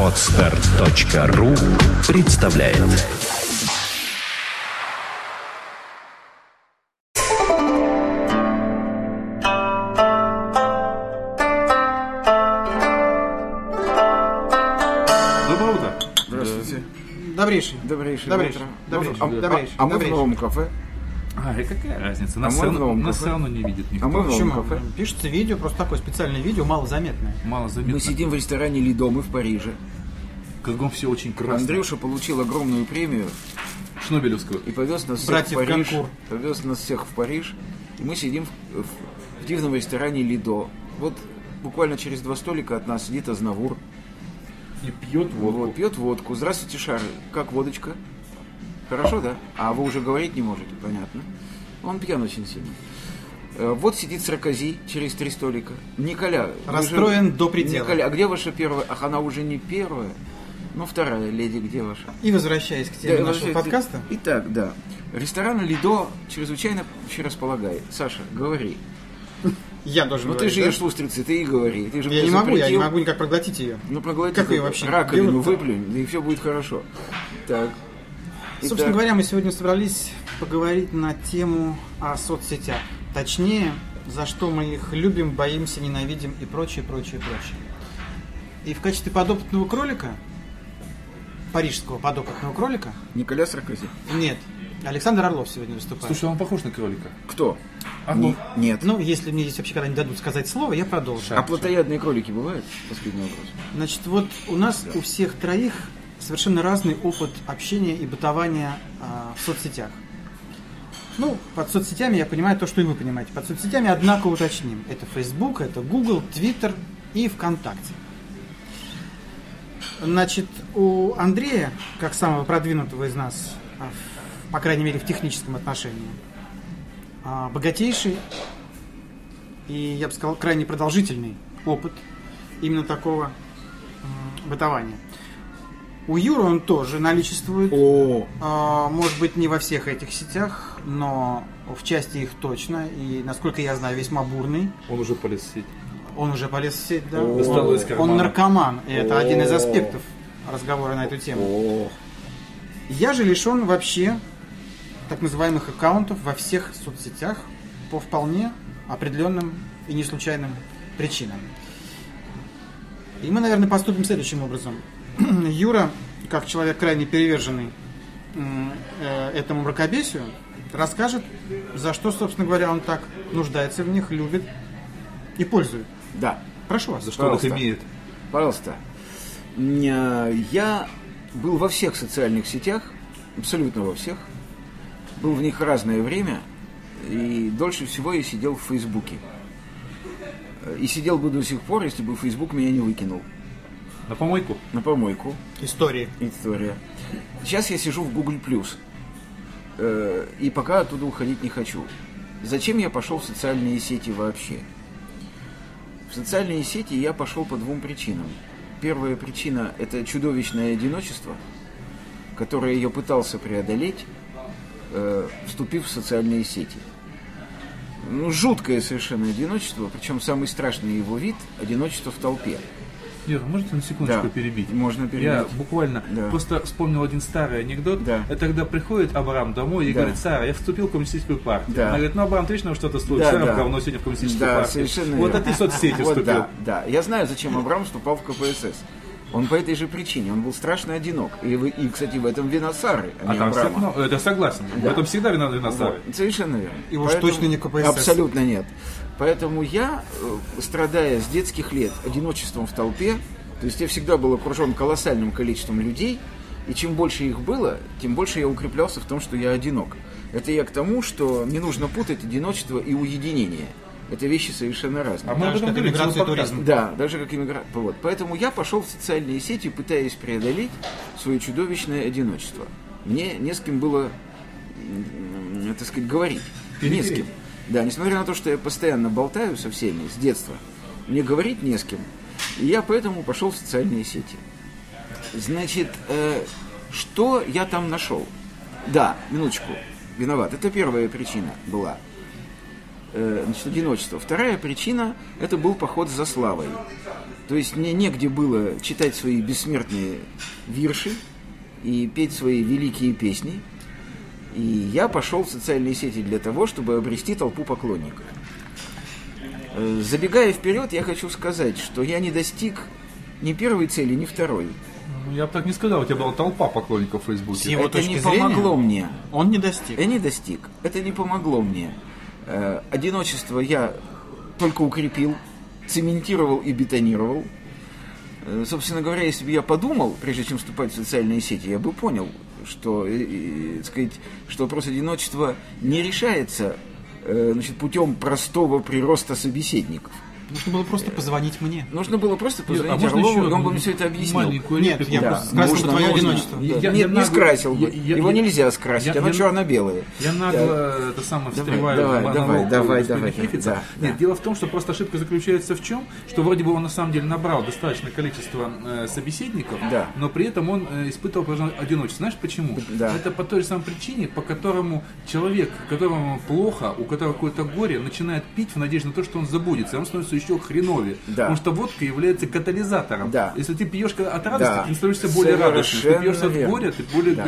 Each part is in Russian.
Отстар.ру представляет Доброе утро. Здравствуйте. Добрейший. Добрейший. утро. Добрейший. Ну, а- Добрейший. А мы в Добрейший. новом кафе. А, и какая разница? А Нас, мы все, равно, нас все равно не видит никто. А мы в новом Почему? кафе. Пишется видео, просто такое специальное видео, малозаметное. Мало заметно. Мы сидим в ресторане Лидо, мы в Париже. Кругом все очень красно. Андрюша получил огромную премию Шнобелевскую. и повез нас всех Братьев в Париж. Конкур. Повез нас всех в Париж. И мы сидим в, в- в дивном ресторане Лидо. Вот буквально через два столика от нас сидит Азнавур. И пьет Вот, пьет водку. Здравствуйте, Шарль. Как водочка? Хорошо, да? А вы уже говорить не можете, понятно. Он пьян очень сильно. Э, Вот сидит Саркози через три столика. Николя. Расстроен же- до предела. Николя, а где ваша первая? Ах, она уже не первая. Ну, вторая леди, где ваша? И возвращаясь к теме Да, нашего подкаста, Итак, да. Ресторан Лидо чрезвычайно вообще располагает. Саша, говори. я должен Ну ты же да? ешь устрицы, ты и говори. Ты же Я не могу, я не запретил. могу никак проглотить ее. Ну, проглоти Как её вообще раковину выплюнь, и все будет хорошо. Так. Собственно Итак, говоря, мы сегодня собрались поговорить на тему о соцсетях. Точнее, за что мы их любим, боимся, ненавидим и прочее, прочее, прочее. И в качестве подопытного кролика, парижского подопытного кролика, Николя Саркози. нет, Александр Орлов сегодня выступает. Слушай, он похож на кролика. Кто? Орлов. Не- нет. Ну, если мне здесь вообще когда не дадут сказать слово, я продолжу. а плотоядные кролики бывают? Последний вопрос. Значит, вот у нас у всех троих совершенно разный опыт общения и бытования а, в соцсетях. Ну, под соцсетями я понимаю то, что и вы понимаете. Под соцсетями, однако, уточним. Это Facebook, это Google, Twitter и ВКонтакте. Значит, у Андрея, как самого продвинутого из нас, а, по крайней мере, в техническом отношении, а, богатейший и, я бы сказал, крайне продолжительный опыт именно такого бытования. У Юры он тоже наличествует. О, А, Может быть, не во всех этих сетях, но в части их точно. И, насколько я знаю, весьма бурный. Он уже полез в сеть. Он уже полез в сеть, да. Он, он наркоман. И это один из О. аспектов разговора на эту тему. о, Я же лишен вообще так называемых аккаунтов во всех соцсетях по вполне определенным и не случайным причинам. И мы, наверное, поступим следующим образом. Юра, как человек крайне переверженный э, этому мракобесию, расскажет, за что, собственно говоря, он так нуждается в них, любит и пользует. да. Прошу вас. За что он их Пожалуйста. имеет? Пожалуйста. Ня- Я был во всех социальных сетях, абсолютно во всех. Был в них разное время, и дольше всего я сидел в Фейсбуке. И сидел бы до сих пор, если бы Фейсбук меня не выкинул На помойку? на помойку. Истории. История. Сейчас я сижу в Google Plus. Э, И пока оттуда уходить не хочу. Зачем я пошел в социальные сети вообще? В социальные сети я пошел по двум причинам. Первая причина – это чудовищное одиночество, которое я пытался преодолеть, э, вступив в социальные сети. Ну, жуткое совершенно одиночество, причем самый страшный его вид – одиночество в толпе. Юра, можете на секундочку Да, перебить? можно перебить. Я буквально Да. просто вспомнил один старый анекдот. Да. Это когда приходит Абрам домой и Да. говорит, Сара, я вступил в коммунистическую партию. Да. Она говорит, ну, Абрам, точно что-то случилось. Да, Наверное, да. в говно сегодня в коммунистическую Да, партию. совершенно Вот верно. это ты в соцсети Вот, вступил. да, да. Я знаю, зачем Абрам вступал в КПСС. Он по этой же причине. Он был страшно одинок. И, вы- и кстати, в этом вина Сары, а, А не там Абрама. всех, ну, это согласен. В Да. этом всегда виноваты динозавры. Вот, совершенно верно. И уж точно не КПСС. Абсолютно нет. Поэтому я, э, страдая с детских лет одиночеством в толпе, то есть я всегда был окружен колоссальным количеством людей, и чем больше их было, тем больше я укреплялся в том, что я одинок. Это я к тому, что не нужно путать одиночество и уединение. Это вещи совершенно разные. А мы об этом как говорим, иммиграция и туризм. Да, даже как иммигрант. Вот. Поэтому я пошел в социальные сети, пытаясь преодолеть свое чудовищное одиночество. Мне не с кем было, так сказать, говорить. Не с кем. Да, несмотря на то, что я постоянно болтаю со всеми с детства, мне говорить не с кем. И я поэтому пошел в социальные сети. Значит, э, что я там нашел? Да, минуточку, виноват. Это первая причина была. Э, значит, одиночество. Вторая причина – это был поход за славой. То есть мне негде было читать свои бессмертные вирши и петь свои великие песни. И я пошел в социальные сети для того, чтобы обрести толпу поклонников. Э, Забегая вперед, я хочу сказать, что я не достиг ни первой цели, ни второй. Ну, Я бы так не сказал, у тебя была толпа поклонников в С Фейсбуке. его Это точки не зрения, помогло мне. Он не достиг. Я не достиг. Это не помогло мне. Э, Одиночество я только укрепил, цементировал и бетонировал. Э, Собственно говоря, если бы я подумал, прежде чем вступать в социальные сети, я бы понял, что, э, так сказать, что вопрос одиночества не решается э, значит, путем простого прироста собеседников. Нужно было просто позвонить мне. Нужно было просто а позвонить можно Орлову, еще и он бы мне все это объяснил. маленькую Нет, я Да, просто скрасил можно, твое можно. одиночество. Я- Да. я- Нет, я не нагло- скрасил бы. я- Его я- нельзя скрасить, я- оно черно-белое. Я нагло это самое встреваю давай, давай, давай, давай, да, Нет, да. дело в том, что просто ошибка заключается в чем, что вроде бы он на самом деле набрал достаточное количество э, собеседников, Да. но при этом он э, испытывал одиночество. Знаешь почему? Да. Это по той же самой причине, по которому человек, которому плохо, у которого какое-то горе, начинает пить в надежде на то, что он забудется, и он становится еще хреновее. Да. Потому что водка является катализатором. Да. Если ты пьешь от радости, Да. ты становишься более радостным. Ты пьешь Совершенно от горя, ты более... Да.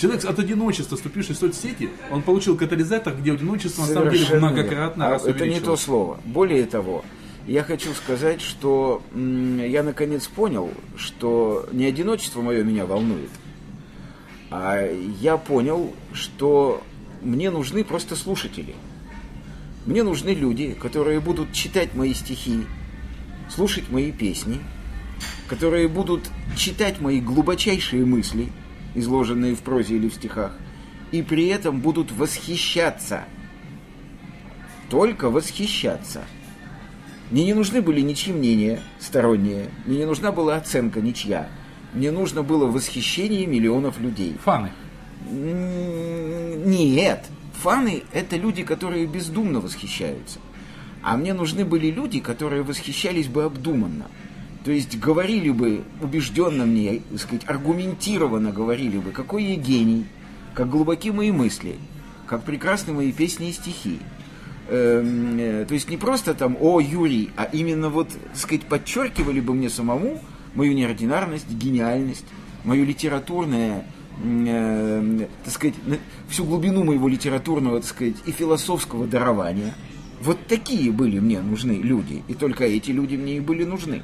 Человек от одиночества, вступивший в соцсети, он получил катализатор, где одиночество на самом деле Совершенно многократно верно. раз А Это не то слово. Более того, я хочу сказать, что я наконец понял, что не одиночество мое меня волнует, а я понял, что мне нужны просто слушатели. Мне нужны люди, которые будут читать мои стихи, слушать мои песни, которые будут читать мои глубочайшие мысли, изложенные в прозе или в стихах, и при этом будут восхищаться. Только восхищаться. Мне не нужны были ничьи мнения сторонние, мне не нужна была оценка ничья. Мне нужно было восхищение миллионов людей. Фаны. Нет, фаны – это люди, которые бездумно восхищаются. А мне нужны были люди, которые восхищались бы обдуманно. То есть говорили бы убежденно мне, так сказать, аргументированно говорили бы, какой я гений, как глубоки мои мысли, как прекрасны мои песни и стихи. Эм, э, то есть не просто там «О, Юрий», а именно вот, так сказать, подчеркивали бы мне самому мою неординарность, гениальность, мою литературное, э, так сказать, всю глубину моего литературного, так сказать, и философского дарования. Вот такие были мне нужны люди, и только эти люди мне и были нужны.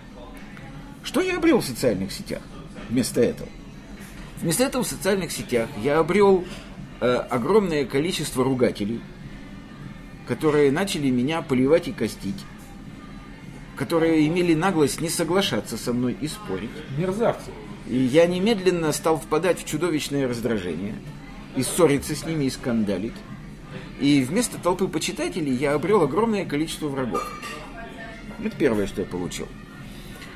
Что я обрел в социальных сетях вместо этого? Вместо этого в социальных сетях я обрел э, огромное количество ругателей, которые начали меня поливать и костить, которые имели наглость не соглашаться со мной и спорить. Мерзавцы. И я немедленно стал впадать в чудовищное раздражение, и ссориться с ними, и скандалить. И вместо толпы почитателей я обрел огромное количество врагов. Это первое, что я получил.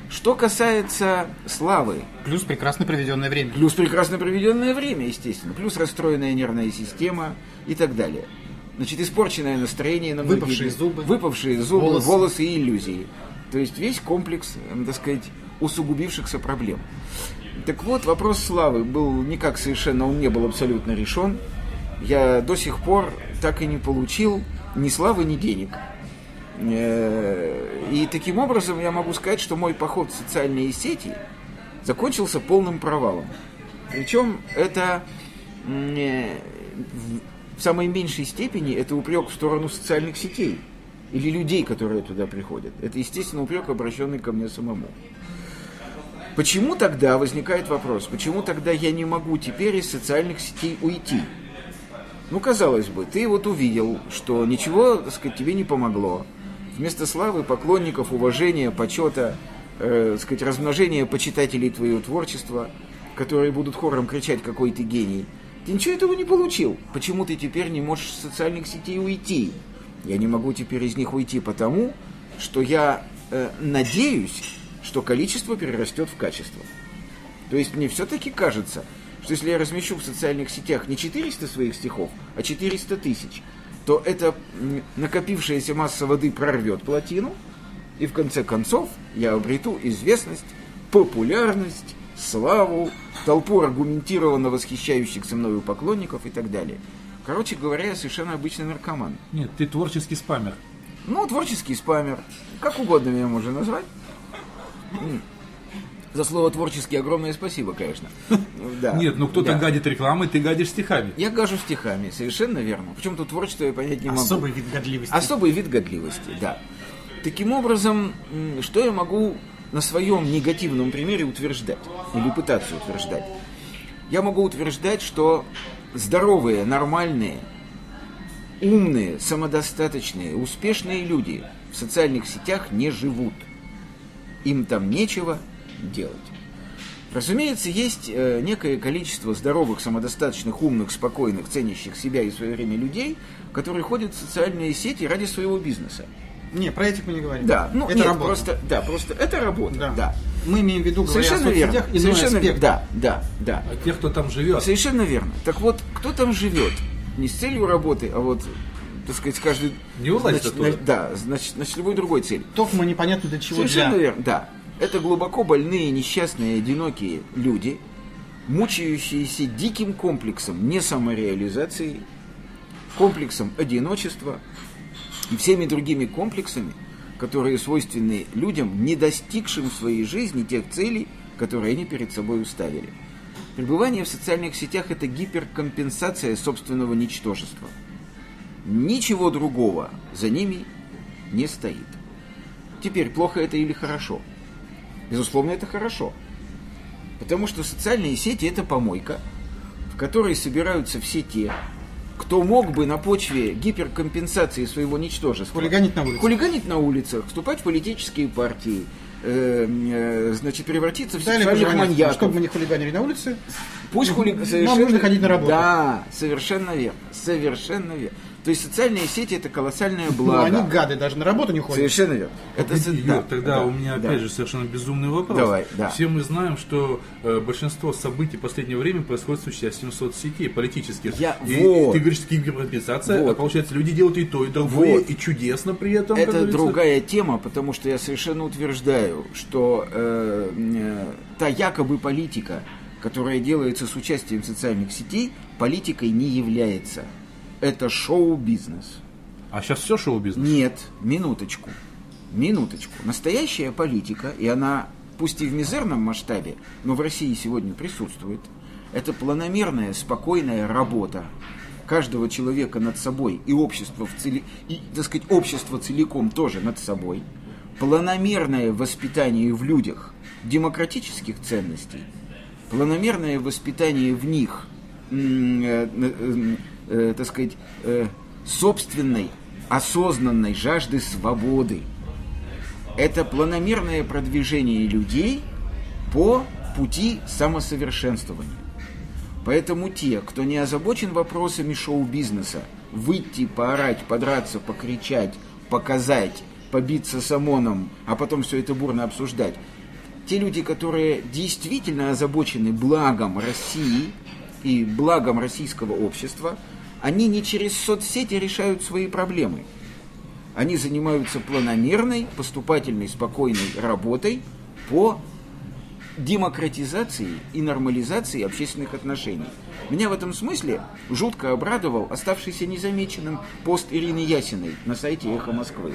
Что касается славы, Плюс прекрасно проведенное время. Плюс прекрасно проведенное время, естественно. Плюс расстроенная нервная система и так далее. Значит, испорченное настроение на многие Выпавшие зубы. Выпавшие зубы, Волосы. волосы. и иллюзии. То есть весь комплекс, так сказать, усугубившихся проблем. Так вот, вопрос славы был никак совершенно, он не был абсолютно решен. Я до сих пор так и не получил ни славы, ни денег. Э, И таким образом я могу сказать, что мой поход в социальные сети закончился полным провалом. Причем это э, в самой меньшей степени это упрек в сторону социальных сетей или людей, которые туда приходят. Это, естественно, упрек, обращенный ко мне самому. Почему тогда возникает вопрос, почему тогда я не могу теперь из социальных сетей уйти? Ну, казалось бы, ты вот увидел, что ничего, так сказать, тебе не помогло. Вместо славы, поклонников, уважения, почета, э, так сказать, размножения почитателей твоего творчества, которые будут хором кричать, какой ты гений, ты ничего этого не получил. Почему ты теперь не можешь из социальных сетей уйти? Я не могу теперь из них уйти потому, что я э, надеюсь, что количество перерастет в качество. То есть мне все-таки кажется, что если я размещу в социальных сетях не 400 своих стихов, а 400 тысяч, то эта накопившаяся масса воды прорвет плотину, и в конце концов я обрету известность, популярность, славу, толпу аргументированно восхищающихся мною поклонников и так далее. Короче говоря, я совершенно обычный наркоман. Нет, ты творческий спамер. Ну, творческий спамер, как угодно меня можно назвать. За слово творческий огромное спасибо, конечно. Да. Нет, ну кто-то Да. гадит рекламой, ты гадишь стихами. Я гажу стихами, совершенно верно. Причем тут творчество я понять не могу. Особый вид годливости. Особый вид годливости, да. Таким образом, что я могу на своем негативном примере утверждать? Или пытаться утверждать? Я могу утверждать, что здоровые, нормальные, умные, самодостаточные, успешные люди в социальных сетях не живут. Им там нечего делать. Разумеется, есть э, некое количество здоровых, самодостаточных, умных, спокойных, ценящих себя и свое время людей, которые ходят в социальные сети ради своего бизнеса. Не, про этих мы не говорим. Да, ну это нет, работа. просто, да, просто это работа, да. Да. Мы имеем в виду, говоря Совершенно о верно. иной Совершенно аспект. верно. Да, да, да. А тех, кто там живет, Совершенно верно. Так вот, кто там живет? Не с целью работы, а вот, так сказать, каждый... Не вылазит значит, оттуда. на- да, значит, значит, любой другой цель. Только непонятно для чего Совершенно для. верно, да. Это глубоко больные, несчастные, одинокие люди, мучающиеся диким комплексом несамореализации, комплексом одиночества и всеми другими комплексами, которые свойственны людям, не достигшим в своей жизни тех целей, которые они перед собой уставили. Пребывание в социальных сетях – это гиперкомпенсация собственного ничтожества. Ничего другого за ними не стоит. Теперь, плохо это или хорошо? Безусловно, это хорошо. Потому что социальные сети – это помойка, в которой собираются все те, кто мог бы на почве гиперкомпенсации своего ничтожества Хулиганить на улице. хулиганить на улицах, вступать в политические партии, э, э, значит, превратиться в Далее сексуальных маньяков. Чтобы мы не хулиганили на улице, Пусть хули... Нам совершенно- нужно ходить на работу. Да, совершенно верно. Совершенно верно. То есть социальные сети это колоссальное ну, благо. они гады, даже на работу не ходят. Совершенно верно. Это Погоди, Юр, да, тогда да, у меня да. опять же совершенно безумный вопрос. Давай, да. Все мы знаем, что э, большинство событий последнего времени происходит с участием соцсетей политических. Я- и вот. ты говоришь, гиперкомпенсация, Вот. а получается, люди делают и то, и другое, Вот. и чудесно при этом. Это другая тема, потому что я совершенно утверждаю, что э, э, та якобы политика, которая делается с участием социальных сетей, политикой не является. Это шоу-бизнес. А сейчас все шоу-бизнес. Нет, минуточку. Минуточку. Настоящая политика, и она, пусть и в мизерном масштабе, но в России сегодня присутствует, это планомерная, спокойная работа каждого человека над собой и общества в цели, и, так сказать, общество целиком тоже над собой, планомерное воспитание в людях демократических ценностей, планомерное воспитание в них, м, э, так сказать, э, собственной осознанной жажды свободы. Это планомерное продвижение людей по пути самосовершенствования. Поэтому те, кто не озабочен вопросами шоу-бизнеса, выйти, поорать, подраться, покричать, показать, побиться с ОМОНом, а потом все это бурно обсуждать, те люди, которые действительно озабочены благом России и благом российского общества, они не через соцсети решают свои проблемы. Они занимаются планомерной, поступательной, спокойной работой по демократизации и нормализации общественных отношений. Меня в этом смысле жутко обрадовал оставшийся незамеченным пост Ирины Ясиной на сайте «Эхо Москвы»,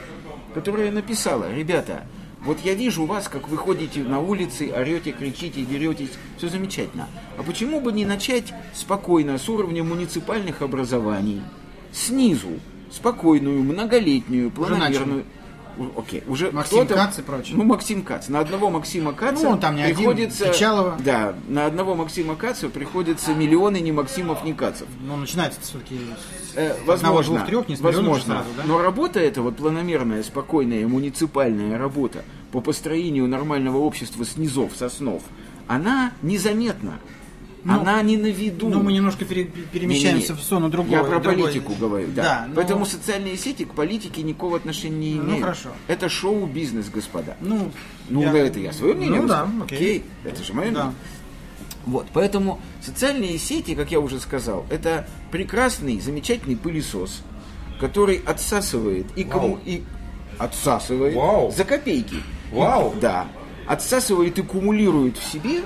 которая написала, ребята, вот я вижу вас, как вы ходите на улице, орете, кричите, деретесь, все замечательно. А почему бы не начать спокойно с уровня муниципальных образований, снизу, спокойную, многолетнюю, планомерную... Окей, уже Максим Кац и прочее. Ну, Максим Кац. На одного Максима Каца Ну, он там не один, приходится... Печалова. Да, на одного Максима Каца приходится миллионы ни Максимов, ни Кацев. Ну, начинается все-таки Э, возможно, одного, двух, трех, не с возможно. сразу, да? Но работа эта, вот планомерная, спокойная, муниципальная работа по построению нормального общества с низов, со снов, она незаметна. Ну, она не на виду. Ну, мы немножко пере- перемещаемся Не-не-не. в зону другой. Я про другой- политику говорю, да. Да, но- Поэтому социальные сети к политике никакого отношения не Ну, имеют. хорошо. Это шоу-бизнес, господа. Ну, Ну, я- это я свое мнение Ну, да, высказал. окей. Это же мое Да. мнение. Вот, поэтому социальные сети, как я уже сказал, это прекрасный, замечательный пылесос, который отсасывает и кому и отсасывает Вау. за копейки. Вау. Да. Отсасывает и кумулирует в себе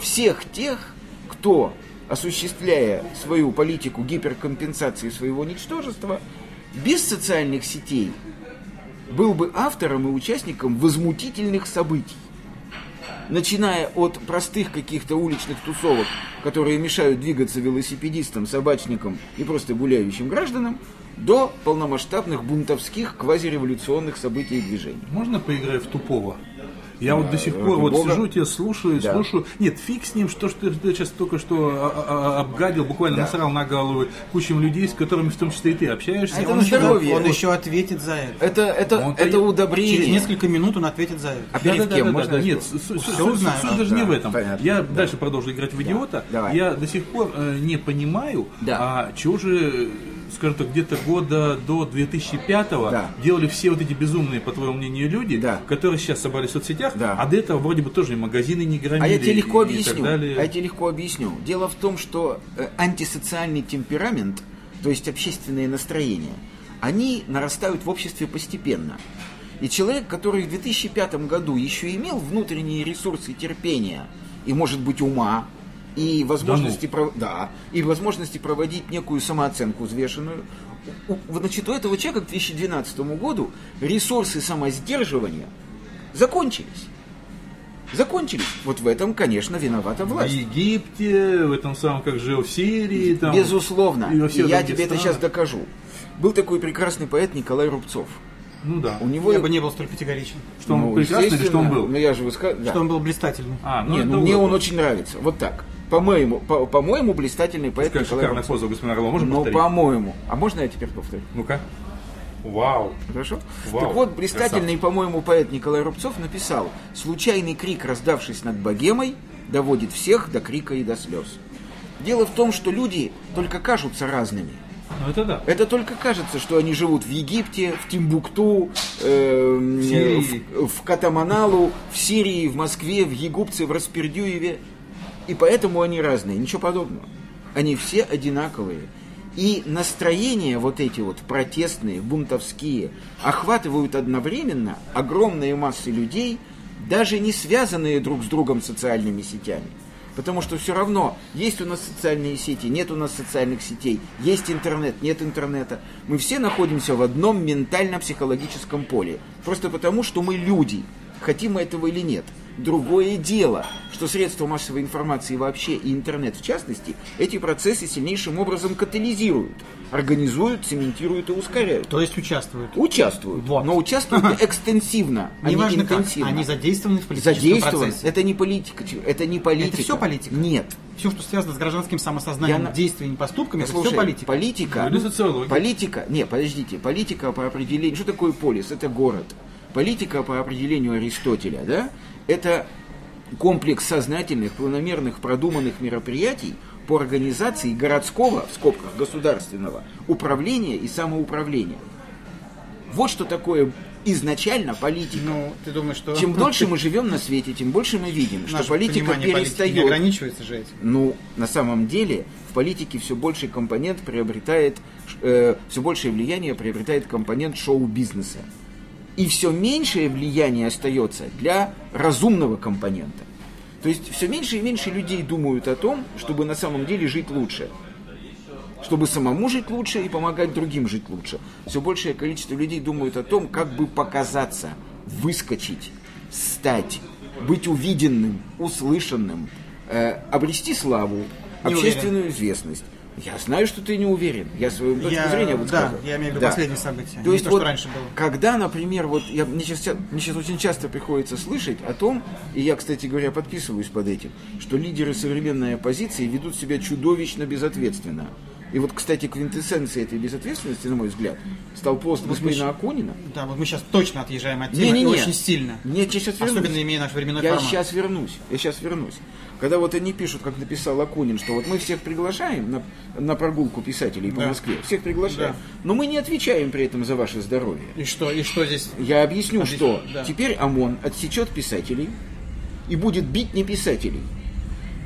всех тех, кто, осуществляя свою политику гиперкомпенсации своего ничтожества, без социальных сетей был бы автором и участником возмутительных событий. начиная от простых каких-то уличных тусовок, которые мешают двигаться велосипедистам, собачникам и просто гуляющим гражданам, до полномасштабных бунтовских квазиреволюционных событий и движений. Можно поиграть в тупого? Я вот до сих ради пор вот бога. сижу, тебя слушаю, Да. слушаю. Нет, фиг с ним, что, что ты сейчас только что а, а, а, обгадил, буквально Да. насрал на голову кучам людей, с которыми в том числе и ты общаешься. А это Он еще- здоровье. Он еще ответит за это. Это, это, это удобрение. Через несколько минут он ответит за это. А перед кем? Можно Нет, суть- даже не в этом. Я да. дальше продолжу играть в идиота. Я до сих пор э, не понимаю, а чего же, скажем так, где-то года до 2005-го Да. делали все вот эти безумные, по твоему мнению, люди, Да. которые сейчас собрались в соцсетях, Да. а до этого вроде бы тоже и магазины не громили. А я тебе легко и- и объясню. далее. А я тебе легко объясню. Дело в том, что э, антисоциальный темперамент, то есть общественные настроения, они нарастают в обществе постепенно. И человек, который в 2005 году еще имел внутренние ресурсы терпения и, может быть, ума, и возможности, пров- да, и возможности проводить некую самооценку взвешенную, значит, у этого человека к 2012 году ресурсы самосдерживания закончились. Закончились. Вот в этом, конечно, виновата В власть. Египте, в этом самом, как жил в Сирии. Там, Безусловно. И И я тебе это сейчас докажу. Был такой прекрасный поэт Николай Рубцов. Ну да. У него... Я бы не был столь категоричен. Что он Ну, прекрасный или что он был? Ну, я же высказываю. Что он был блистательный. А, ну, Не, это ну, мне он очень нравится. Вот так. По-моему, по- по-моему, блистательный поэт Какая Николай шикарная Рубцов. поза, господин Орлов. Можно Ну, повторить? по-моему. А можно я теперь повторю? Ну-ка. Вау. Хорошо? Вау, так вот, блистательный, по-моему, поэт Николай Рубцов написал «Случайный крик, раздавшись над богемой, доводит всех до крика и до слез». Дело в том, что люди только кажутся разными. Ну это да. Это только кажется, что они живут в Египте, в Тимбукту, э, Сирии. в, в Катаманалу, в Сирии, в Москве, в Егупце, в Распердюеве. И поэтому они разные. Ничего подобного. Они все одинаковые. И настроения вот эти вот протестные, бунтовские, охватывают одновременно огромные массы людей, даже не связанные друг с другом социальными сетями. Потому что все равно есть у нас социальные сети, нет у нас социальных сетей, есть интернет, нет интернета. Мы все находимся в одном ментально-психологическом поле. Просто потому, что мы люди, хотим мы этого или нет. Другое дело, что средства массовой информации вообще и интернет в частности, эти процессы сильнейшим образом катализируют, организуют, цементируют и ускоряют. То есть участвуют. Участвуют, Вот. но участвуют экстенсивно, а не Неважно как, интенсивно. они задействованы в политическом Задействованы. процессе. Это не политика, это не политика. всё политика? Нет. Все, что связано с гражданским самосознанием, Я действиями поступками, это Слушай, все политика. политика. Ну, или социология. Политика. Не, подождите. Политика по определению. Что такое полис? Это город. Политика по определению Аристотеля, да? Это комплекс сознательных, планомерных, продуманных мероприятий по организации городского, в скобках государственного, управления и самоуправления. Вот что такое изначально политика. Ну, ты думаешь, что... Чем дольше мы живем на свете, тем больше мы видим, что Наше политика понимание политики не перестает ограничивается же этим. ну, на самом деле, в политике все больший компонент приобретает, э, все большее влияние приобретает компонент шоу-бизнеса. И все меньшее влияние остается для разумного компонента. То есть все меньше и меньше людей думают о том, чтобы на самом деле жить лучше. Чтобы самому жить лучше и помогать другим жить лучше. Все большее количество людей думают о том, как бы показаться, выскочить, стать, быть увиденным, услышанным, э, обрести славу, общественную известность. Я знаю, что ты не уверен. Я свою точку Я- зрения да, высказываю. я имею в виду последние события, То не есть то, что вот, раньше было. когда, например, вот я, мне, сейчас, мне сейчас очень часто приходится слышать о том, и я, кстати говоря, подписываюсь под этим, что лидеры современной оппозиции ведут себя чудовищно безответственно. И вот, кстати, квинтэссенцией этой безответственности, на мой взгляд, стал пост господина Акунина. Да, вот мы сейчас точно отъезжаем от темы, и Не-не-не. очень сильно. Нет, я сейчас вернусь. Особенно имея наш временной Я формат. сейчас вернусь. Я сейчас вернусь. Когда вот они пишут, как написал Акунин, что вот мы всех приглашаем на, на прогулку писателей по Да. Москве, всех приглашаем, Да. но мы не отвечаем при этом за ваше здоровье. И что, и что здесь? Я объясню, Объясни, что да. теперь ОМОН отсечет писателей и будет бить не писателей.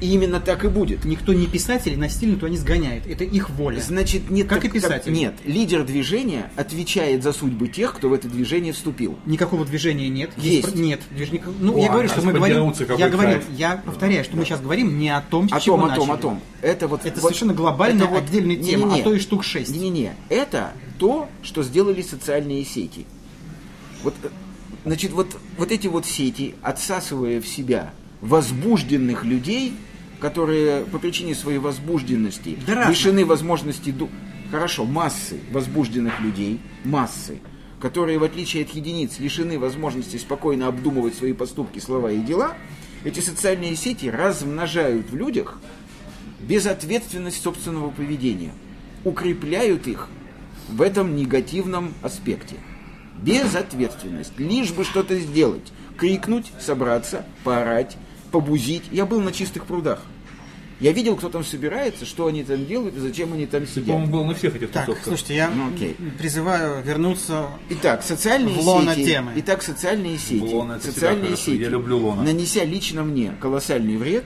И именно так и будет. Никто не писателей насильно туда не сгоняет. Это их воля. Значит, нет, Как так- и писатели. так- нет, лидер движения отвечает за судьбы тех, кто в это движение вступил. Никакого движения нет. Есть. про- Нет. Движника... Ну, О, я говорю, а что мы говорим... Я говорю, кайф. я повторяю, что мы сейчас говорим не о том, с О чего том, о том, начали. о том. Это вот Это вот- совершенно глобальная это вот- отдельная тема, Не-не-не. а то и штук шесть. Не-не-не, это то, что сделали социальные сети. Вот, э, значит, вот, вот эти вот сети, отсасывая в себя возбужденных людей, которые по причине своей возбужденности Да лишены возможности... ду- Хорошо, массы возбужденных людей, массы, которые, в отличие от единиц, лишены возможности спокойно обдумывать свои поступки, слова и дела, эти социальные сети размножают в людях безответственность собственного поведения, укрепляют их в этом негативном аспекте. Безответственность. Лишь бы что-то сделать. Крикнуть, собраться, поорать, побузить. Я был на чистых прудах. Я видел, кто там собирается, что они там делают и зачем они там Ты, сидят. по-моему, был на всех этих Так, тусовках. слушайте, я Ну, окей. призываю вернуться Итак, социальные В лоно сети. темы. Итак, социальные сети. В всегда социальные сети. Я люблю лоно. Нанеся лично мне колоссальный вред,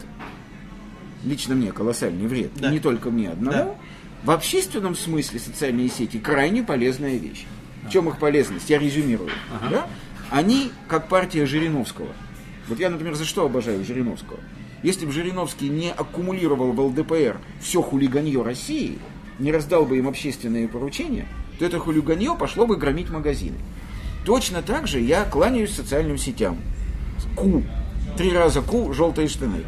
лично мне колоссальный вред, Да. не только мне одному, Да. в общественном смысле социальные сети крайне полезная вещь. В чем их полезность? Я резюмирую. Да? Они как партия Жириновского. Вот я, например, за что обожаю Жириновского? Если бы Жириновский не аккумулировал в ЛДПР все хулиганье России, не раздал бы им общественные поручения, то это хулиганье пошло бы громить магазины. Точно так же я кланяюсь социальным сетям. Ку. Три раза ку, желтые штаны.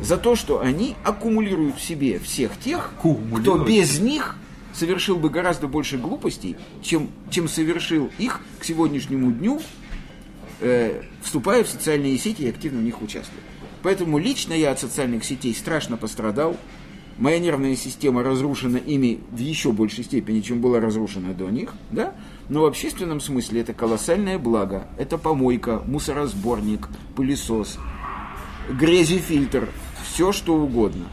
За то, что они аккумулируют в себе всех тех, кто без них совершил бы гораздо больше глупостей, чем, чем совершил их к сегодняшнему дню, э, вступая в социальные сети и активно в них участвуя. Поэтому лично я от социальных сетей страшно пострадал. Моя нервная система разрушена ими в еще большей степени, чем была разрушена до них, да? Но в общественном смысле это колоссальное благо. Это помойка, мусоросборник, пылесос, грязефильтр, все что угодно.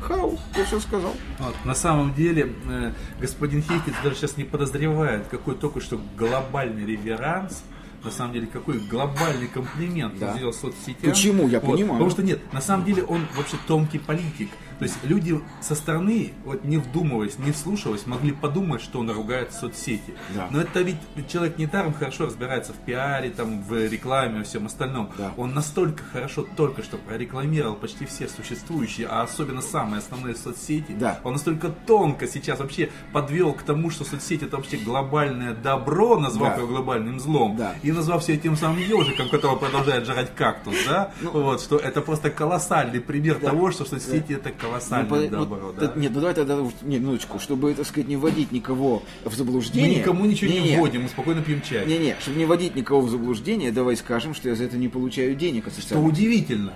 Хау, я все сказал. Вот, на самом деле, э, господин Хейкиц даже сейчас не подозревает, какой только что глобальный реверанс, на самом деле, какой глобальный комплимент Да. сделал соцсетям. Почему? Я Вот, понимаю. Потому что нет, на самом деле он вообще тонкий политик. То есть люди со стороны, вот не вдумываясь, не вслушиваясь, могли подумать, что он ругает соцсети. Да. Но это ведь человек не даром хорошо разбирается в пиаре, там, в рекламе, и всем остальном. Да. Он настолько хорошо только что прорекламировал почти все существующие, а особенно самые основные соцсети. Да. Он настолько тонко сейчас вообще подвел к тому, что соцсети это вообще глобальное добро, назвав Да. его глобальным злом, Да. и назвав все тем самым ежиком, которого продолжает жрать кактус, да? Ну, вот, что это просто колоссальный пример того, что соцсети это Ну, колоссальное по- добро, вот, да? Нет, ну давай тогда не, минуточку, чтобы, так сказать, не вводить никого в Мы заблуждение. никому ничего не, Не-не. вводим, мы спокойно пьем чай. Не-не, чтобы не вводить никого в заблуждение, давай скажем, что я за это не получаю денег от Что удивительно.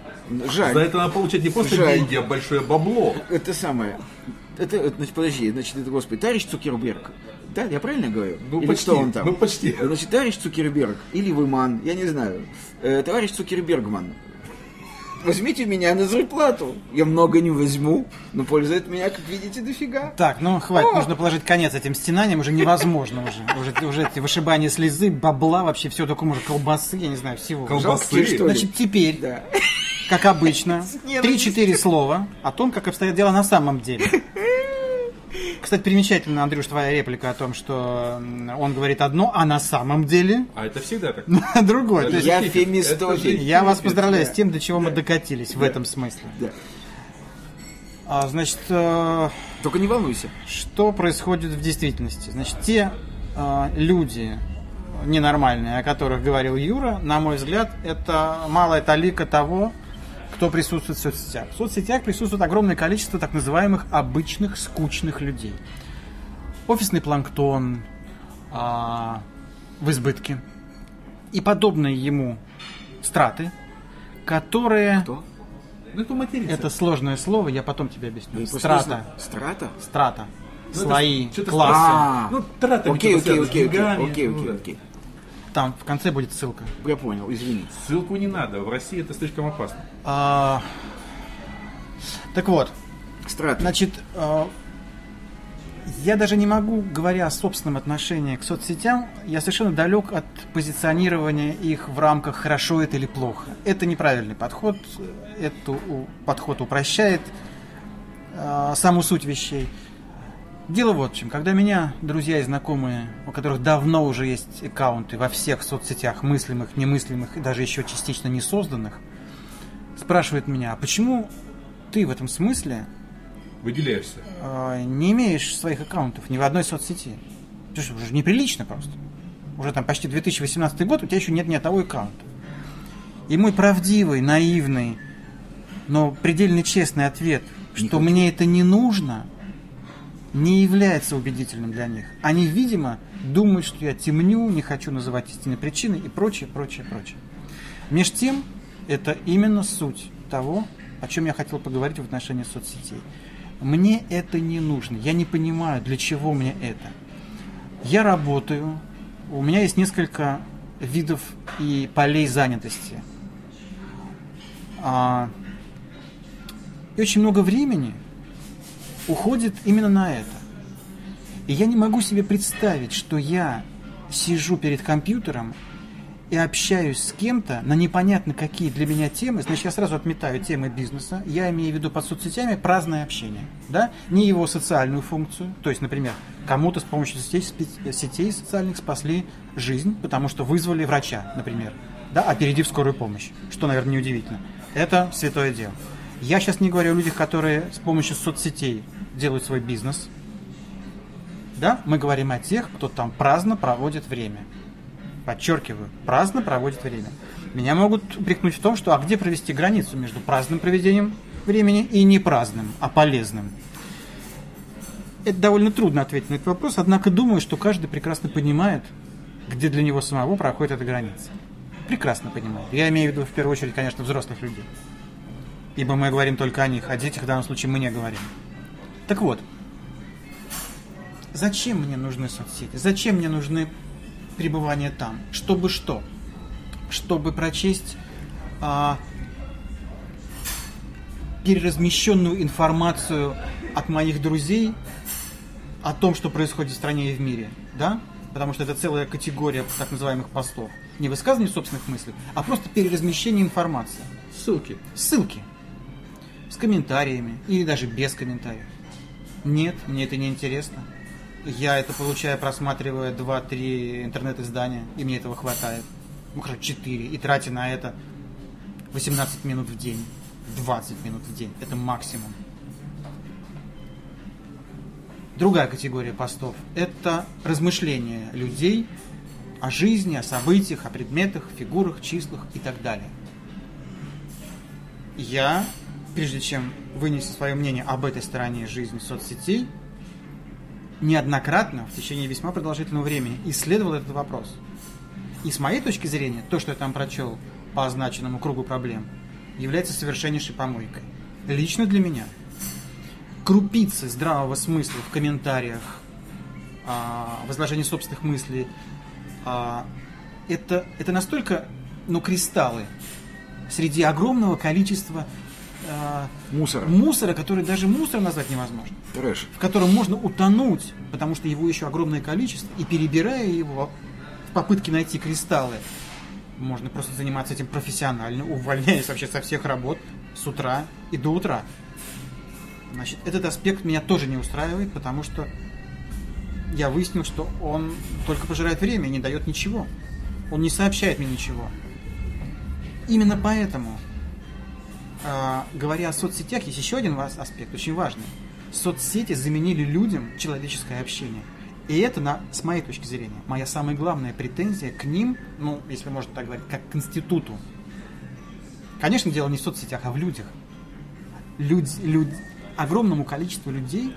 Жаль. За это надо получать не просто Жаль. деньги, а большое бабло. Это самое. Это, это, значит, подожди, значит, это, господи, товарищ Цукерберг. Да, я правильно говорю? Ну, Или почти, кто он там? ну, почти. Значит, товарищ Цукерберг, или Выман, я не знаю. Э, товарищ Цукербергман, возьмите меня на зарплату. Я много не возьму, но пользы от меня, как видите, дофига. Так, ну хватит, О! нужно положить конец этим стенаниям, уже невозможно уже. Уже, уже эти вышибания слезы, бабла, вообще все такое, может, колбасы, я не знаю, всего. Колбасы. Что ли? Значит, теперь, Да. как обычно, ненавистью. 3-4 слова о том, как обстоят дела на самом деле. Кстати, примечательно, Андрюш, твоя реплика о том, что он говорит одно, а на самом деле А это всегда так. другое. Я Это же фемистофиль. я вас поздравляю да. с тем, до чего мы докатились в этом смысле. Да. А, значит, э, Только не волнуйся. что происходит в действительности? Значит, те э, люди ненормальные, о которых говорил Юра, на мой взгляд, это малая талика того, кто присутствует в соцсетях. В соцсетях присутствует огромное количество так называемых обычных скучных людей. Офисный планктон а, в избытке и подобные ему страты, которые... Кто? Ну это материца. Это сложное слово, я потом тебе объясню. Просто Страта. Страта? Страта. Ну, Слои, классы. А, Ну, тратами Окей, окей, с окей, окей, окей, ну окей. Там в конце будет ссылка. Я понял, извини. Ссылку не надо, в России это слишком опасно. А, Так вот, Страта. значит, а, я даже не могу, говоря о собственном отношении к соцсетям, я совершенно далек от позиционирования их в рамках хорошо это или плохо. Это неправильный подход, это у- подход упрощает а, саму суть вещей. Дело вот в чем. Когда меня друзья и знакомые, у которых давно уже есть аккаунты во всех соцсетях, мыслимых, немыслимых и даже еще частично не созданных, спрашивают меня, а почему ты в этом смысле Выделяешься. э, не имеешь своих аккаунтов ни в одной соцсети? Это же уже неприлично просто. Уже там почти 2018 год, у тебя еще нет ни одного аккаунта. И мой правдивый, наивный, Но предельно честный ответ, Не что хочу. мне это не нужно, не является убедительным для них. Они, видимо, думают, что я темню, не хочу называть истинной причиной и прочее, прочее, прочее. Меж тем, это именно суть того, о чем я хотел поговорить в отношении соцсетей. Мне это не нужно. Я не понимаю, для чего мне это. Я работаю, у меня есть несколько видов и полей занятости. А, и очень много времени уходит именно на это. И я не могу себе представить, что я сижу перед компьютером и общаюсь с кем-то на непонятно какие для меня темы, значит, я сразу отметаю темы бизнеса, я имею в виду под соцсетями праздное общение, да, не его социальную функцию, то есть, например, кому-то с помощью сетей, сетей социальных спасли жизнь, потому что вызвали врача, например, да, опередив скорую помощь, что, наверное, неудивительно. Это святое дело. Я сейчас не говорю о людях, которые с помощью соцсетей делают свой бизнес, да, мы говорим о тех, кто там праздно проводит время. Подчеркиваю, праздно проводит время. Меня могут упрекнуть в том, что а где провести границу между праздным проведением времени и не праздным, а полезным. Это довольно трудно ответить на этот вопрос, однако думаю, что каждый прекрасно понимает, где для него самого проходит эта граница. Прекрасно понимает. Я имею в виду в первую очередь, конечно, взрослых людей. Ибо мы говорим только о них, о детях в данном случае мы не говорим. Так вот, зачем мне нужны соцсети? Зачем мне нужны пребывания там? Чтобы что? Чтобы прочесть а, переразмещенную информацию от моих друзей о том, что происходит в стране и в мире, да? Потому что это целая категория так называемых постов. Не высказывание собственных мыслей, а просто переразмещение информации. Ссылки. Ссылки. С комментариями или даже без комментариев. Нет, мне это не интересно. Я это получаю, просматривая 2-3 интернет-издания, и мне этого хватает. Ну, хорошо, 4. И тратя на это 18 минут в день, 20 минут в день. Это максимум. Другая категория постов – это размышления людей о жизни, о событиях, о предметах, фигурах, числах и так далее. Я, прежде чем вынести свое мнение об этой стороне жизни соцсетей, неоднократно в течение весьма продолжительного времени исследовал этот вопрос. И с моей точки зрения, то, что я там прочел по означенному кругу проблем, является совершеннейшей помойкой. Лично для меня. Крупицы здравого смысла в комментариях, а, возложении собственных мыслей, а, это, это настолько, ну, кристаллы среди огромного количества а, Мусор. мусора, который даже мусор назвать невозможно Трэш. в котором можно утонуть, потому что его еще огромное количество, и перебирая его в попытке найти кристаллы, можно просто заниматься этим профессионально, увольняясь вообще со всех работ с утра и до утра. Значит, этот аспект меня тоже не устраивает, потому что я выяснил, что он только пожирает время и не дает ничего. Он не сообщает мне ничего. Именно поэтому, говоря о соцсетях, есть еще один аспект, очень важный. Соцсети заменили людям человеческое общение. И это, на, с моей точки зрения, моя самая главная претензия к ним, ну, если можно так говорить, как к институту. Конечно, дело не в соцсетях, а в людях. Люди, люд- огромному количеству людей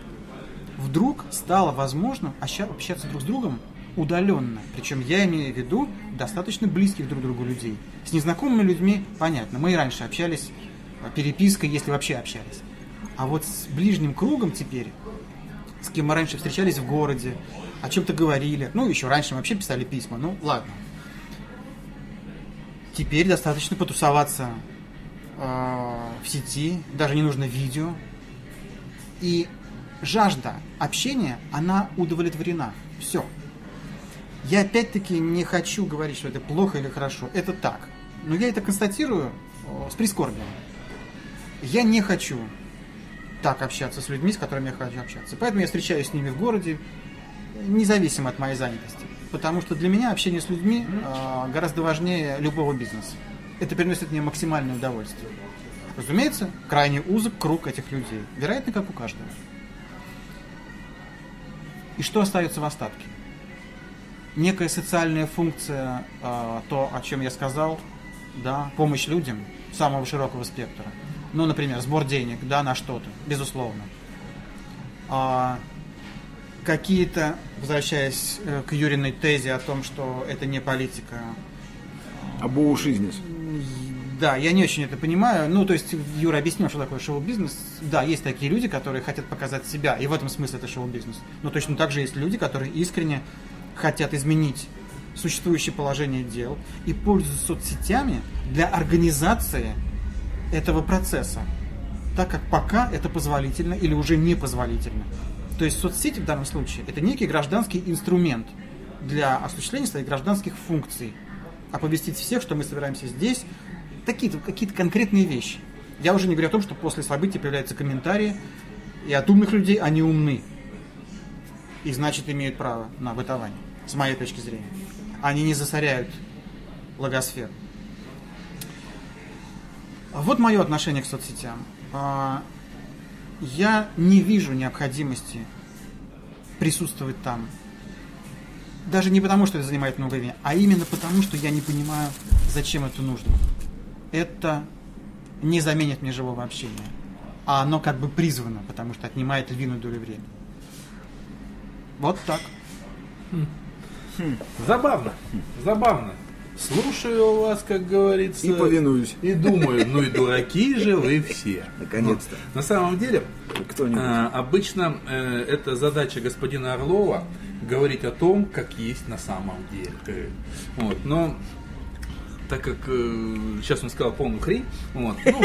вдруг стало возможно обща- общаться друг с другом удаленно. Причем я имею в виду достаточно близких друг другу людей. С незнакомыми людьми, понятно, мы и раньше общались э, перепиской, если вообще общались. А вот с ближним кругом теперь, с кем мы раньше встречались в городе, о чем-то говорили, ну, еще раньше мы вообще писали письма, ну, ладно. Теперь достаточно потусоваться э, в сети, даже не нужно видео. И жажда общения, она удовлетворена. Все. Я опять-таки не хочу говорить, что это плохо или хорошо. Это так. Но я это констатирую э, с прискорбием. Я не хочу так общаться с людьми, с которыми я хочу общаться. Поэтому я встречаюсь с ними в городе, независимо от моей занятости. Потому что для меня общение с людьми э, гораздо важнее любого бизнеса. Это приносит мне максимальное удовольствие. Разумеется, крайне узок круг этих людей. Вероятно, как у каждого. И что остается в остатке? Некая социальная функция, э, то, о чем я сказал, да, помощь людям самого широкого спектра. Ну, например, сбор денег, да, на что-то, безусловно. А, какие-то, возвращаясь э, к Юриной тезе о том, что это не политика, А шоу-бизнес. да, я не очень это понимаю. Ну, то есть, Юра объяснил, что такое шоу-бизнес. Да, есть такие люди, которые хотят показать себя, и в этом смысле это шоу-бизнес. Но точно так же есть люди, которые искренне хотят изменить существующее положение дел и пользуются соцсетями для организации этого процесса, так как пока это позволительно или уже непозволительно. То есть соцсети в данном случае это некий гражданский инструмент для осуществления своих гражданских функций. Оповестить всех, что мы собираемся здесь, такие-то какие-то конкретные вещи. Я уже не говорю о том, что после событий появляются комментарии, и от умных людей они умны. И значит имеют право на бытование, с моей точки зрения. Они не засоряют логосферу. Вот мое отношение к соцсетям. А, Я не вижу необходимости присутствовать там. Даже не потому, что это занимает много времени, а именно потому, что я не понимаю, зачем это нужно. Это не заменит мне живого общения. А оно как бы призвано, потому что отнимает львиную долю времени. Вот так. Забавно, забавно. Слушаю вас, как говорится. И повинуюсь. И думаю, ну и дураки же вы все. Наконец-то. Вот. На самом деле, а, обычно э, это задача господина Орлова говорить о том, как есть на самом деле. Вот. Но так как э, сейчас он сказал полную хрень, вот, ну,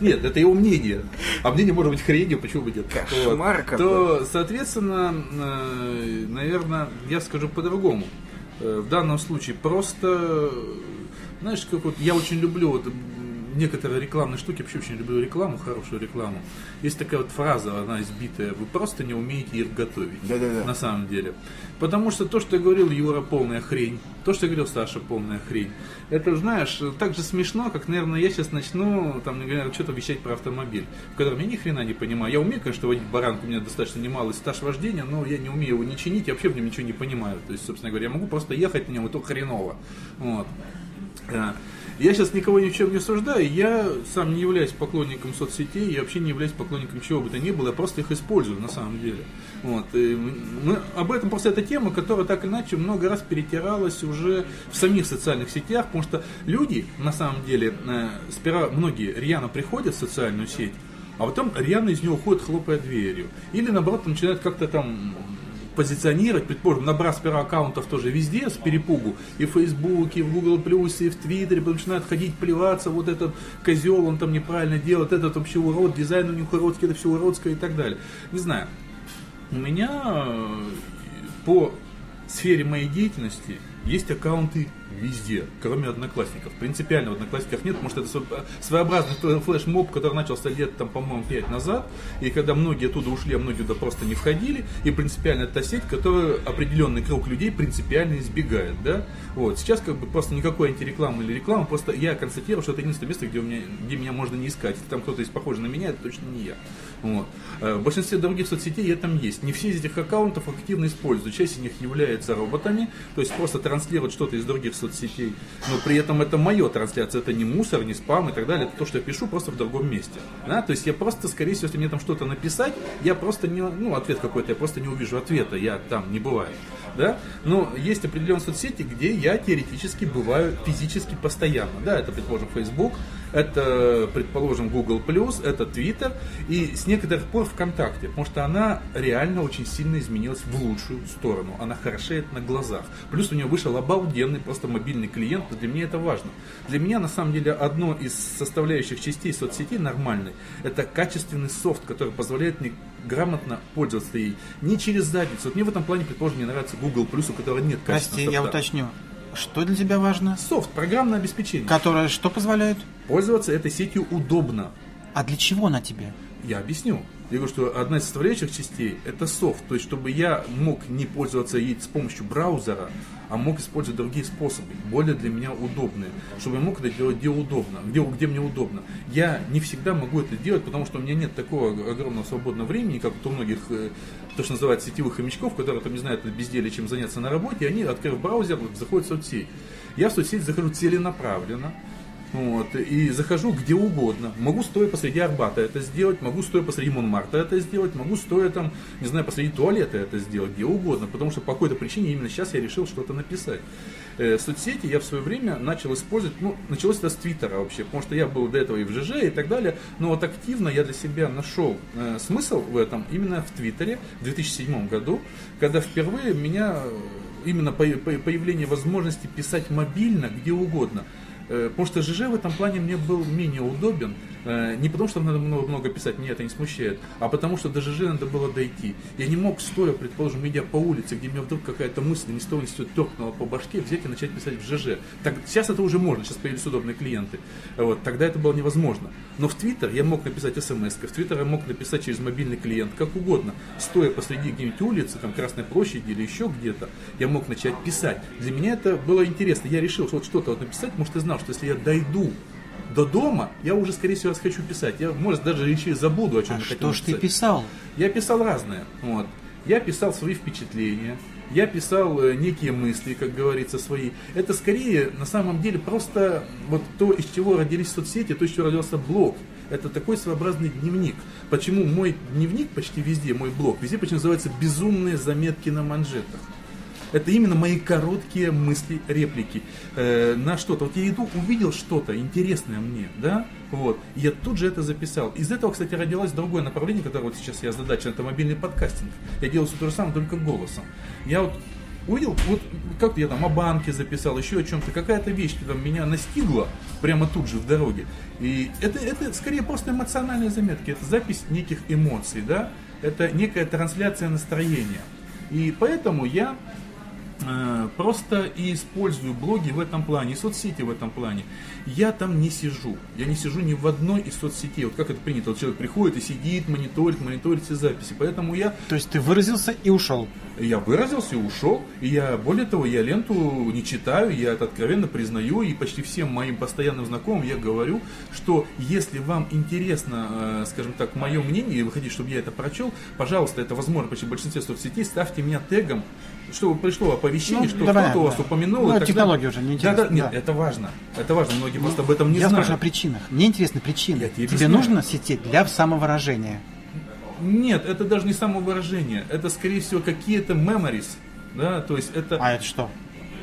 нет, это его мнение. А мнение может быть хренью, почему бы нет? Кошмар какой. То, соответственно, э, наверное, я скажу по-другому. Э, В данном случае просто, знаешь, как вот я очень люблю вот некоторые рекламные штуки, вообще очень люблю рекламу, хорошую рекламу. Есть такая вот фраза, она избитая, вы просто не умеете их готовить. Да-да-да. На самом деле. Потому что то, что говорил Юра, полная хрень. То, что говорил Саша, полная хрень. Это, знаешь, так же смешно, как, наверное, я сейчас начну, там, например, что-то вещать про автомобиль, в котором я ни хрена не понимаю. Я умею, конечно, водить баранку, у меня достаточно немалый стаж вождения, но я не умею его не чинить, я вообще в нем ничего не понимаю. То есть, собственно говоря, я могу просто ехать на нем, и то хреново. Вот. Я сейчас никого ни в чем не осуждаю, я сам не являюсь поклонником соцсетей, я вообще не являюсь поклонником чего бы то ни было, я просто их использую на самом деле. Вот. И мы, об этом просто эта тема, которая так иначе много раз перетиралась уже в самих социальных сетях, потому что люди, на самом деле, э, сперва многие рьяно приходят в социальную сеть, а потом рьяно из нее уходят, хлопая дверью. Или наоборот начинают как-то там позиционировать, предположим, набрав сперва аккаунтов тоже везде с перепугу, и в Фейсбуке, и в Google Плюсе, и в Твиттере, потом начинают ходить, плеваться, вот этот козел, он там неправильно делает, этот вообще урод, дизайн у них уродский, это все уродское и так далее. Не знаю. У меня э, по сфере моей деятельности есть аккаунты везде, кроме одноклассников. Принципиально в одноклассниках нет, потому что это сво- своеобразный флешмоб, который начался лет, там, по-моему, 5 назад, и когда многие оттуда ушли, а многие туда просто не входили, и принципиально это сеть, которую определенный круг людей принципиально избегает, да. Вот. Сейчас как бы просто никакой антирекламы или рекламы, просто я констатирую, что это единственное место, где, у меня, где меня можно не искать. Если там кто-то есть похожий на меня, это точно не я. Вот. Э, В большинстве других соцсетей я там есть. Не все из этих аккаунтов активно использую. Часть из них является роботами, то есть просто транслируют что-то из других соцсетей. Но при этом это мое трансляция, это не мусор, не спам и так далее. Это то, что я пишу просто в другом месте. Да? То есть я просто, скорее всего, если мне там что-то написать, я просто не, ну, ответ какой-то, я просто не увижу ответа, я там не бываю. Да? Но есть определенные соцсети, где я теоретически бываю физически постоянно. Да, это, предположим, Facebook, это, предположим, Google+, это Twitter и с некоторых пор ВКонтакте, потому что она реально очень сильно изменилась в лучшую сторону. Она хорошеет на глазах. Плюс у нее вышел обалденный просто мобильный клиент, для меня это важно. Для меня, на самом деле, одно из составляющих частей соцсетей нормальной, это качественный софт, который позволяет мне грамотно пользоваться ей. Не через задницу. Вот мне в этом плане, предположим, мне нравится Google+, у которого нет Прости, качественного я софта. уточню. Что для тебя важно? Софт, программное обеспечение. Которое что позволяет? Пользоваться этой сетью удобно. А для чего на тебе? Я объясню. Я говорю, что одна из составляющих частей это софт. То есть, чтобы я мог не пользоваться ей с помощью браузера, а мог использовать другие способы, более для меня удобные. Чтобы я мог это делать где удобно, где, где мне удобно. Я не всегда могу это делать, потому что у меня нет такого огромного свободного времени, как у многих, э, то, что называется, сетевых хомячков, которые там не знают на безделие, чем заняться на работе, и они, открыв браузер, заходят в соцсеть. Я в соцсеть захожу целенаправленно, Вот, и захожу где угодно. Могу стоя посреди Арбата это сделать, могу стоя посреди Монмарта это сделать, могу стоя там, не знаю, посреди туалета это сделать, где угодно. Потому что по какой-то причине именно сейчас я решил что-то написать. Э, соцсети я в свое время начал использовать, ну, началось это с Твиттера вообще, потому что я был до этого и в ЖЖ и так далее. Но вот активно я для себя нашел э, смысл в этом именно в Твиттере в 2007 году, когда впервые меня э, именно по- по- появление возможности писать мобильно где угодно. Э, что ЖЖ в этом плане мне был менее удобен. Э, Не потому, что надо много, много писать, меня это не смущает, а потому, что до ЖЖ надо было дойти. Я не мог, стоя, предположим, идя по улице, где мне вдруг какая-то мысль ни с того ни с сего торкнула по башке, взять и начать писать в ЖЖ. Так, сейчас это уже можно, сейчас появились удобные клиенты. Вот, тогда это было невозможно. Но в Твиттер я мог написать смс, в Твиттер я мог написать через мобильный клиент, как угодно. Стоя посреди где-нибудь улицы, там Красной площади или еще где-то, я мог начать писать. Для меня это было интересно. Я решил вот что-то вот написать, потому что я знал, что если я дойду до дома, я уже, скорее всего, хочу писать. Я, может, даже еще и забуду, о чем А я хотел что ж ты писал? Я писал разное. Вот. Я писал свои впечатления, я писал э, некие мысли, как говорится, свои. Это скорее, на самом деле, просто вот то, из чего родились соцсети, то, из чего родился блог. Это такой своеобразный дневник. Почему мой дневник почти везде, мой блог, везде почему называется «Безумные заметки на манжетах». Это именно мои короткие мысли, реплики э, на что-то. Вот я иду, увидел что-то интересное мне, да, вот, я тут же это записал. Из этого, кстати, родилось другое направление, которое вот сейчас я задача, это мобильный подкастинг. Я делаю все то же самое, только голосом. Я вот увидел, вот как я там о банке записал, еще о чем-то, какая-то вещь там меня настигла прямо тут же в дороге. И это, это скорее просто эмоциональные заметки, это запись неких эмоций, да, это некая трансляция настроения. И поэтому я просто и использую блоги в этом плане, и соцсети в этом плане. Я там не сижу. Я не сижу ни в одной из соцсетей. Вот как это принято. Вот человек приходит и сидит, мониторит, мониторит все записи. Поэтому я То есть ты выразился и ушел. я выразился и ушел. И я, более того, я ленту не читаю, я это откровенно признаю. И почти всем моим постоянным знакомым я говорю, что если вам интересно, э, скажем так, мое мнение, и вы хотите, чтобы я это прочел, пожалуйста, это возможно почти в большинстве соцсетей, ставьте меня тегом, чтобы пришло оповещение, Ну, что да, кто-то у вас да. упомянул. Ну, технология уже неинтересна, Да, да, нет, да. это важно. Это важно. Многие просто об этом не я знают. спрашиваю о причинах. Мне интересны причины. Я тебе Тебе нужно сети для самовыражения. Нет, это даже не самовыражение. Это, скорее всего, какие-то memories. Да, то есть это... А это что?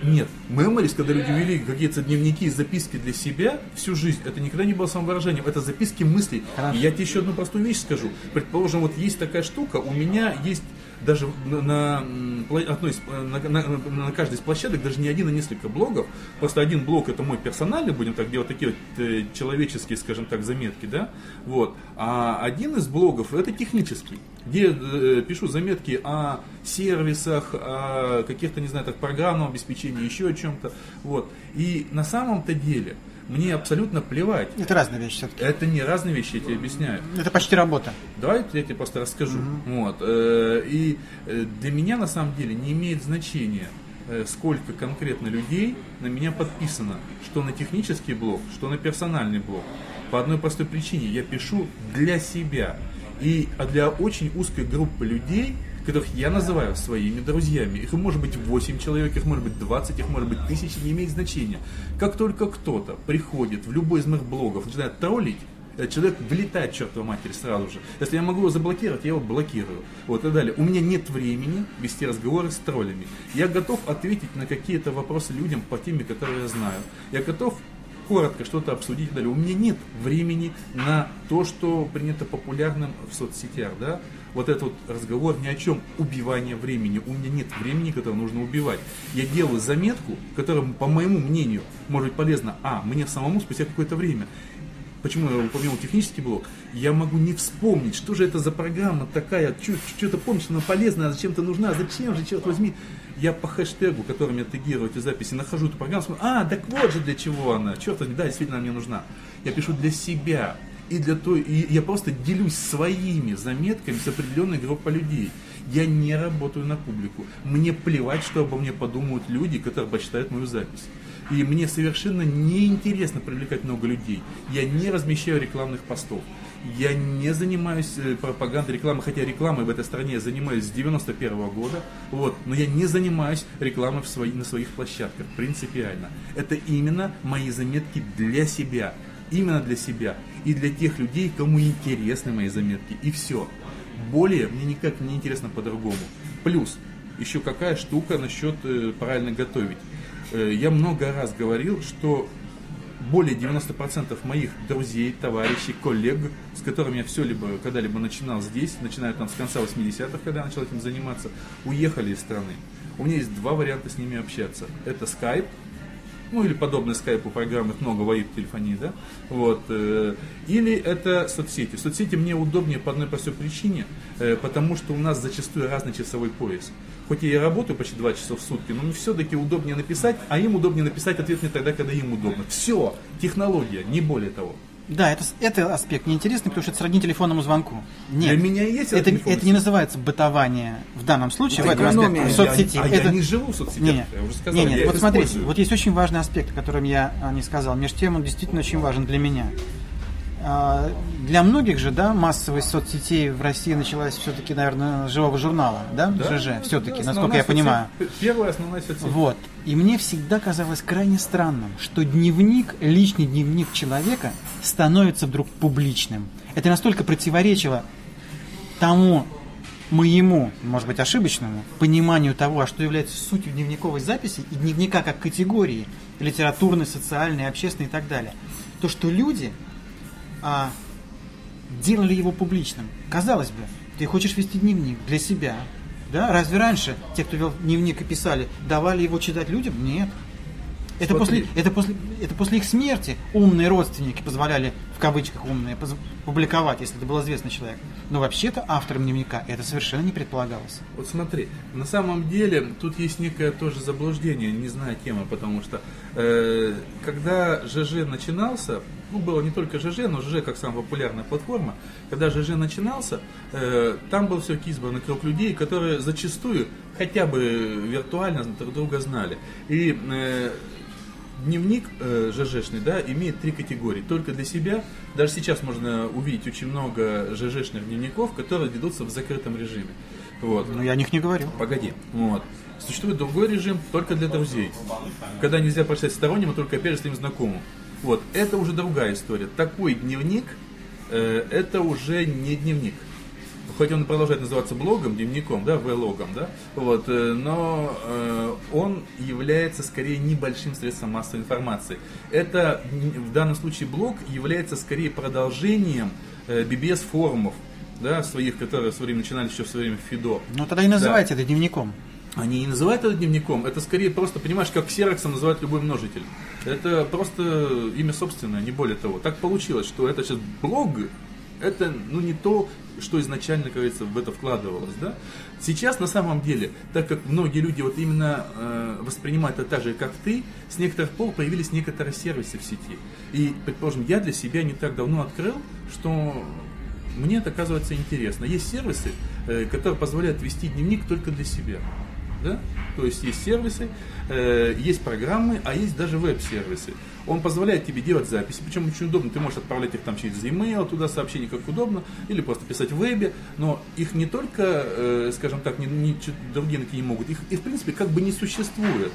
Нет, memories, когда люди вели какие-то дневники и записки для себя всю жизнь, это никогда не было самовыражением, это записки мыслей. Хорошо. И я тебе еще одну простую вещь скажу. Предположим, вот есть такая штука, у меня есть даже на, на, одной из, э, на, на- на каждой из площадок даже не один, а несколько блогов. Просто один блог это мой персональный, будем так делать, такие вот э, человеческие, скажем так, заметки, да. Вот. А один из блогов это технический, где э, пишу заметки о сервисах, о каких-то, не знаю, так, программном обеспечении, еще о чем-то. Вот. И на самом-то деле мне абсолютно плевать. Это разные вещи все-таки. Это не разные вещи, я тебе объясняю. Это почти работа. Давай я тебе просто расскажу. Вот. э, И э, для меня на самом деле не имеет значения, э, сколько конкретно людей на меня подписано, что на технический блог, что на персональный блог. По одной простой причине я пишу для себя. И а для очень узкой группы людей, которых я называю своими друзьями. Их может быть 8 человек, их может быть 20, их может быть тысячи, не имеет значения. Как только кто-то приходит в любой из моих блогов, начинает троллить, Э, Человек влетает к чертовой матери сразу же. Если я могу его заблокировать, я его блокирую. Вот и далее. У меня нет времени вести разговоры с троллями. Я готов ответить на какие-то вопросы людям по теме, которые я знаю. Я готов коротко что-то обсудить и далее. У меня нет времени на то, что принято популярным в соцсетях, да? Вот этот вот разговор ни о чем, убивание времени. У меня нет времени, которое нужно убивать. Я делаю заметку, которая, по моему мнению, может быть полезна, а, мне самому спустя какое-то время. Почему я упомянул технический блок? Я могу не вспомнить, что же это за программа такая, что-то помнишь, она полезная, зачем-то нужна, зачем же, черт возьми. Я по хэштегу, которым я тегирую эти записи, нахожу эту программу, смотрю, а, так вот же для чего она, черт возьми, да, действительно она мне нужна. Я пишу для себя, и для той, и я просто делюсь своими заметками с определенной группой людей. Я не работаю на публику. Мне плевать, что обо мне подумают люди, которые почитают мою запись. И мне совершенно неинтересно привлекать много людей. Я не размещаю рекламных постов. Я не занимаюсь э, пропагандой рекламы, хотя рекламой в этой стране я занимаюсь с 91 года, вот, но я не занимаюсь рекламой в свои, на своих площадках, принципиально. Это именно мои заметки для себя, именно для себя и для тех людей, кому интересны мои заметки, и все. Более мне никак не интересно по-другому. Плюс, еще какая штука насчет э, правильно готовить. Э, я много раз говорил, что более 90% моих друзей, товарищей, коллег, с которыми я все либо когда-либо начинал здесь, начиная там с конца 80-х, когда я начал этим заниматься, уехали из страны. У меня есть два варианта с ними общаться. Это Skype, ну или подобные скайпу программы, много воит телефонии, да, вот, э, или это соцсети. Соцсети мне удобнее по одной простой причине, э, потому что у нас зачастую разный часовой пояс. Хоть я и работаю почти 2 часа в сутки, но мне все-таки удобнее написать, а им удобнее написать ответ мне тогда, когда им удобно. Все, технология, не более того. Да, это, это аспект неинтересный, потому что это сродни телефонному звонку. Нет, Для меня есть это, это не называется бытование в данном случае, Ну, в этом экономия. аспекте, в соцсети. А это... я не живу в соцсетях, Не, не, я уже сказал. не, не, я вот смотрите, использую. вот есть очень важный аспект, о котором я а, не сказал. Между тем, он действительно очень важен для меня. А, Для многих же, да, массовость соцсетей в России началась все-таки, наверное, живого журнала, да, Да, ЖЖ, все-таки, да, насколько я понимаю. соцсеть, Первая основная соцсеть. Вот. И мне всегда казалось крайне странным, что дневник, личный дневник человека становится вдруг публичным. Это настолько противоречило тому моему, может быть, ошибочному пониманию того, а что является сутью дневниковой записи и дневника как категории литературной, социальной, общественной и так далее. То, что люди а, делали его публичным. Казалось бы, ты хочешь вести дневник для себя. Да? Разве раньше те, кто вел дневник и писали, давали его читать людям? Нет. Это Смотри. после, это, после, это после их смерти умные родственники позволяли, в кавычках умные, публиковать, если это был известный человек. Но вообще-то автором дневника это совершенно не предполагалось. Вот смотри, на самом деле тут есть некое тоже заблуждение, не знаю темы, потому что э, когда ЖЖ начинался, ну было не только ЖЖ, но ЖЖ как самая популярная платформа, когда ЖЖ начинался, э, там был все избранный круг людей, которые зачастую хотя бы виртуально друг друга знали. И э, дневник э, ЖЖшный, да, имеет три категории. Только для себя. Даже сейчас можно увидеть очень много ЖЖшных дневников, которые ведутся в закрытом режиме. Вот. Но я о них не говорю. Погоди. Вот. Существует другой режим только для друзей. Когда нельзя прочитать сторонним, а только опять же своим знакомым. Вот. Это уже другая история. Такой дневник, э, это уже не дневник. Хоть он продолжает называться блогом, дневником, да, влогом, да, вот, э, но э, он является скорее небольшим средством массовой информации. Это в данном случае блог является скорее продолжением э, BBS-форумов, да, своих, которые в свое время начинались еще в свое время ФИДО. Ну тогда и называйте это дневником. Они не называют это дневником, это скорее просто, понимаешь, как ксероксом называют любой множитель. Это просто имя собственное, не более того. Так получилось, что это сейчас блог, это ну, не то, что изначально, как говорится, в это вкладывалось. Да? Сейчас на самом деле, так как многие люди вот именно э, воспринимают это так же, как ты, с некоторых пор появились некоторые сервисы в сети. И, предположим, я для себя не так давно открыл, что мне это оказывается интересно. Есть сервисы, э, которые позволяют вести дневник только для себя. Да? То есть есть сервисы, э, есть программы, а есть даже веб-сервисы. Он позволяет тебе делать записи, причем очень удобно. Ты можешь отправлять их там через e-mail, туда сообщения как удобно, или просто писать в вебе. Но их не только, э, скажем так, не, не- другие такие не могут, их, их в принципе как бы не существует.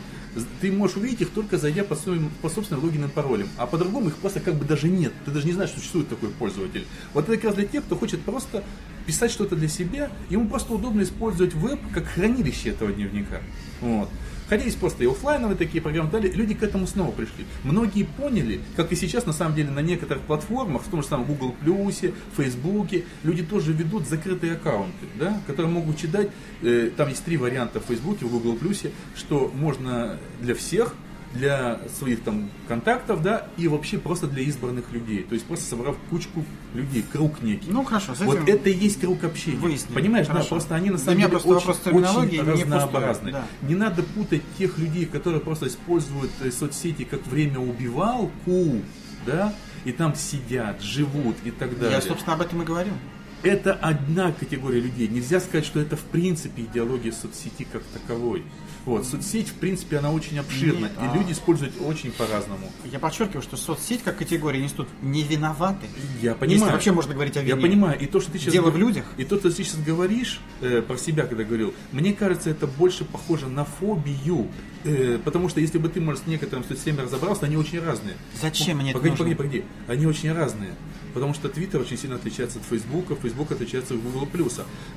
Ты можешь увидеть их только зайдя по, своим, по собственным логинам и паролям. А по-другому их просто как бы даже нет. Ты даже не знаешь, что существует такой пользователь. Вот это как раз для тех, кто хочет просто писать что-то для себя, ему просто удобно использовать веб как хранилище этого дневника. Вот. Хотя есть просто и оффлайновые такие программы, далее люди к этому снова пришли. Многие поняли, как и сейчас на самом деле на некоторых платформах, в том же самом Google Плюсе, Фейсбуке, люди тоже ведут закрытые аккаунты, да, которые могут читать, э, там есть три варианта в Фейсбуке, в Google Плюсе, что можно для всех, для своих там контактов, да, и вообще просто для избранных людей. То есть просто собрав кучку людей, круг некий. Ну хорошо, с этим Вот это и есть круг общения. выяснили. Понимаешь, да, Хорошо. просто они на самом деле очень, очень разнообразны. да. Не надо путать тех людей, которые просто используют э, соцсети как время убивалку, да, и там сидят, живут и так далее. Я, собственно, об этом и говорю. Это одна категория людей. Нельзя сказать, что это в принципе идеология соцсети как таковой. Вот, соцсеть, в принципе, она очень обширна, Нет, и а- люди используют очень по-разному. Я подчеркиваю, что соцсеть как категория институт не виноваты. Я понимаю. Если вообще можно говорить о вине. Я понимаю, и то, что ты сейчас Дело в людях. И то, что ты сейчас говоришь э, про себя, когда говорил, мне кажется, это больше похоже на фобию, Э, потому что если бы ты, может, с некоторым соцсетями разобрался, они очень разные. Зачем мне это погоди, нужно? погоди, погоди, они очень разные. Потому что Твиттер очень сильно отличается от Фейсбука, Фейсбук отличается от Google.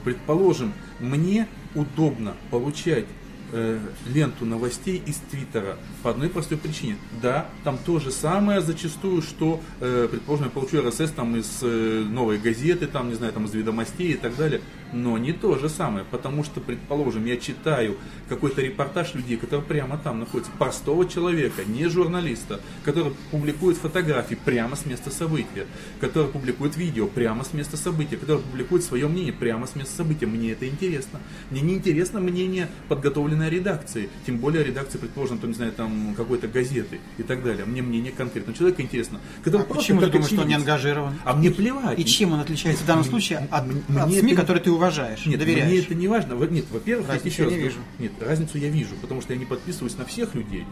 Предположим, мне удобно получать э, ленту новостей из Твиттера по одной простой причине. Да, там то же самое зачастую, что, э, предположим, я получу RSS там из э, новой газеты, там, не знаю, там из ведомостей и так далее, но не то же самое, потому что, предположим, я читаю какой-то репортаж людей, которые прямо там находятся, простого человека, не журналиста, который публикует фотографии прямо с места события, который публикует видео прямо с места события, который публикует свое мнение прямо с места события. Мне это интересно. Мне не интересно мнение подготовленной редакции, тем более редакции, предположим, там, не знаю, там какой-то газеты и так далее. Мне мнение конкретного человека интересно. Который А почему ты думаешь, что он не ангажирован? А мне плевать. И чем он отличается в данном случае от, Мне от это СМИ, не- которые ты уважаешь, Нет, доверяешь? мне это не важно. Нет, во-первых, я еще раз не говорю- вижу. Нет, разницу я вижу, потому что я не подписываюсь на всех людей.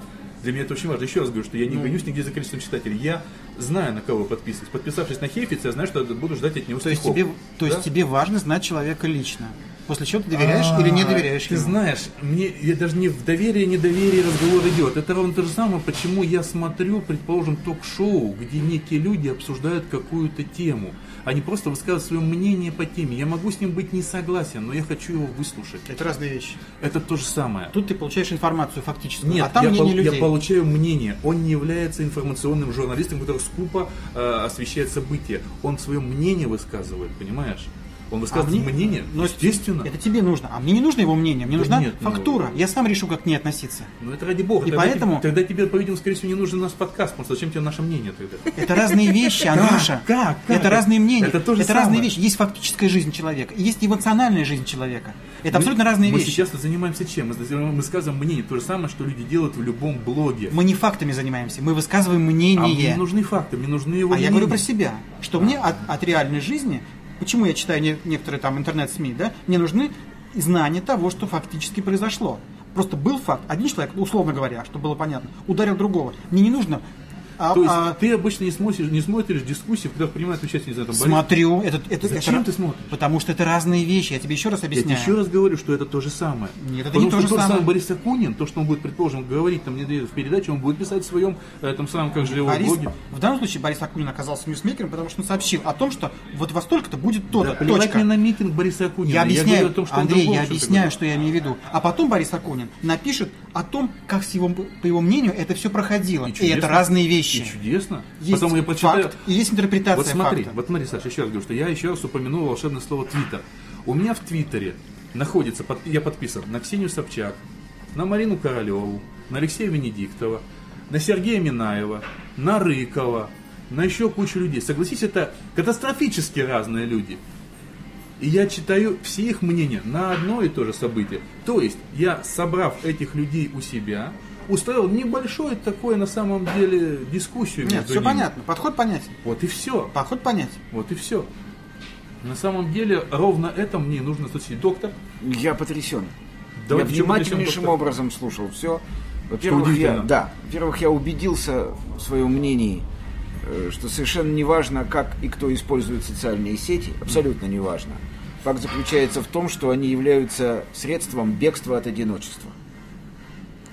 Для меня это очень важно. Еще раз говорю, что я не Ну. гонюсь нигде за количеством читателей. Я знаю, на кого подписываюсь. Подписавшись на Хейфица, я знаю, что буду ждать от него То есть, тебе, то есть Да? тебе важно знать человека лично. После чего ты доверяешь или не А, доверяешь Ты ему? знаешь, мне я даже не в доверии, недоверии разговор идет. Это ровно то же самое, почему я смотрю, предположим, ток-шоу, где некие люди обсуждают какую-то тему. Они просто высказывают свое мнение по теме. Я могу с ним быть не согласен, но я хочу его выслушать. Это разные вещи. Это то же самое. Тут ты получаешь информацию фактическую, Нет, а там я, мнение пол- людей. я получаю мнение. Он не является информационным журналистом, который скупо э, освещает события. Он свое мнение высказывает, понимаешь? Он А высказывает мне- мнение, но естественно. Это тебе нужно. А мне не нужно его мнение, мне Да нужна нет, ну- фактура. Я сам решу, как к ней относиться. Ну это ради бога. И тогда поэтому- тебе, тогда тебе, по-видимому, скорее всего, не нужен наш подкаст, потому что зачем тебе наше мнение тогда? Это разные вещи, Андрюша. Как? Это разные мнения. Это то же разные вещи. Есть фактическая жизнь человека, есть эмоциональная жизнь человека. Это абсолютно разные мы вещи. сейчас занимаемся чем? Мы занимаем- мы сказываем мнение. То же самое, что люди делают в любом блоге. Мы не фактами занимаемся, мы высказываем А мне не мнение. нужны факты, мне нужны его А я говорю про себя, что мне от, от реальной жизни, почему я читаю не- некоторые там интернет-СМИ, да, мне нужны знания того, что фактически произошло. Просто был факт, один человек, условно говоря, чтобы было понятно, ударил другого. Мне не нужно... а- То есть а, ты обычно не смотришь, не смотришь дискуссии, которых принимают участие, там, Борис- смотрю, это, это, Зачем это- ты смотришь? Потому что это разные вещи, я тебе еще раз Я объясняю. тебе еще раз говорю, что это то же самое. Нет, это Потому не то же самое. самый Борис Акунин, то, что он будет, предположим, говорить там в передаче, он будет писать в своем этом самом, как же его Борис, блоге. в данном случае Борис Акунин оказался ньюсмейкером, потому что он сообщил о том, что вот во столько-то будет то-то, Да, плевать мне на митинг Бориса Акунина. Я объясняю, говорю о том, что Андрей, я объясняю, что я имею в виду. А потом Борис Акунин напишет о том, как с его, по его мнению это все проходило. И, чудесно. это разные вещи. И чудесно. Есть Потом я прочитаю. факт и есть интерпретация Вот смотри, факта. вот смотри, Саша, еще раз говорю, что я еще раз упомянул волшебное слово Твиттер. У меня в Твиттере находится, под- я подписан на Ксению Собчак, на Марину Королеву, на Алексея Венедиктова, на Сергея Минаева, на Рыкова, на еще кучу людей. Согласись, это катастрофически разные люди. И я читаю все их мнения на одно и то же событие. То есть, я, собрав этих людей у себя, устроил небольшое такое, на самом деле, дискуссию Нет, между все ними. понятно. Подход понятен. Вот и все. Подход понятен. Вот и все. На самом деле, ровно это мне нужно спросить. Доктор, Я потрясен. Да я внимательнейшим доктор? образом слушал все. Во-первых, я, да, во-первых, я убедился в своем мнении, э, что совершенно не важно, как и кто использует социальные сети, абсолютно не важно. Факт заключается в том, что они являются средством бегства от одиночества.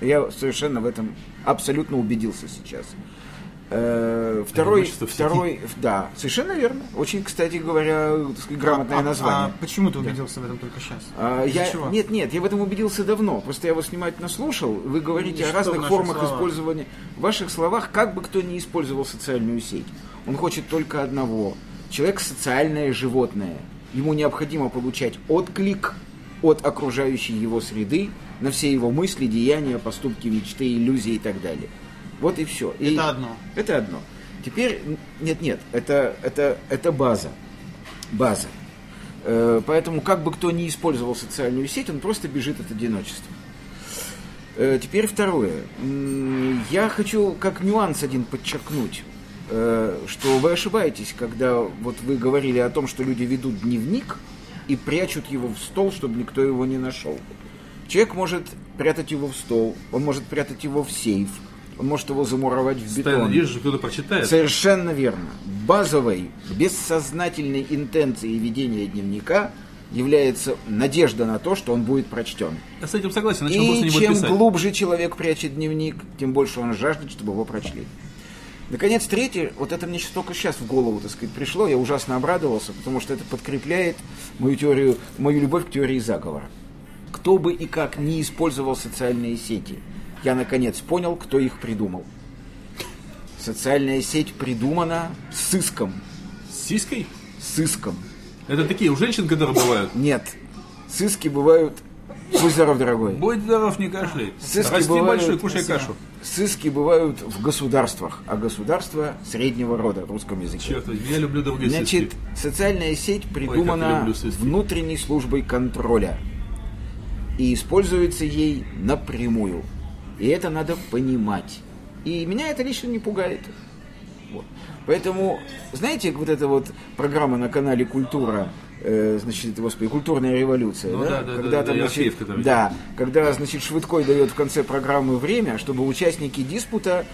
Я совершенно в этом абсолютно убедился сейчас. Э, Второй, второй, да, совершенно верно. Очень, кстати говоря, грамотное А- а- название. А почему ты убедился в этом только сейчас? А, я, чего? нет, нет, я в этом убедился давно. Просто я вас внимательно слушал. Вы говорите И о разных формах словах? использования. В ваших словах, как бы кто ни использовал социальную сеть, он хочет только одного. Человек социальное животное. Ему необходимо получать отклик от окружающей его среды на все его мысли, деяния, поступки, мечты, иллюзии и так далее. Вот и все. И Это одно. Это одно. Теперь, нет, нет, это, это, это база. База. Э, Поэтому, как бы кто ни использовал социальную сеть, он просто бежит от одиночества. Э, Теперь второе. Я хочу как нюанс один подчеркнуть. Э, что вы ошибаетесь, когда вот вы говорили о том, что люди ведут дневник и прячут его в стол, чтобы никто его не нашел. Человек может прятать его в стол, он может прятать его в сейф, он может его замуровать в бетон. надежду, что кто-то прочитает. Совершенно верно. Базовой, бессознательной интенцией ведения дневника является надежда на то, что он будет прочтен. Я с этим согласен, И чем писать. глубже человек прячет дневник, тем больше он жаждет, чтобы его прочли. Наконец, третье, вот это мне только сейчас в голову, так сказать, пришло, я ужасно обрадовался, потому что это подкрепляет мою теорию, мою любовь к теории заговора. Кто бы и как не использовал социальные сети, я наконец понял, кто их придумал. Социальная сеть придумана сыском. С сиськой? Сыском. Это такие у женщин, которые бывают. Нет. Сыски бывают... Будь здоров, дорогой. Будь здоров, не кашляй. Сыски Расти бывают- большой, кушай кашу. Сыски бывают в государствах, а государства среднего рода в русском языке. Черт возьми, я люблю другие Значит, сыски. социальная сеть придумана сыски. внутренней службой контроля и используется ей напрямую. И это надо понимать. И меня это лично не пугает. Вот. Поэтому, знаете, вот эта вот программа на канале Культура, э, значит, господи, культурная революция, Ну да? да, да, когда да, там, да, значит, который- да, когда, значит, Швыдкой дает в конце программы время, чтобы участники диспута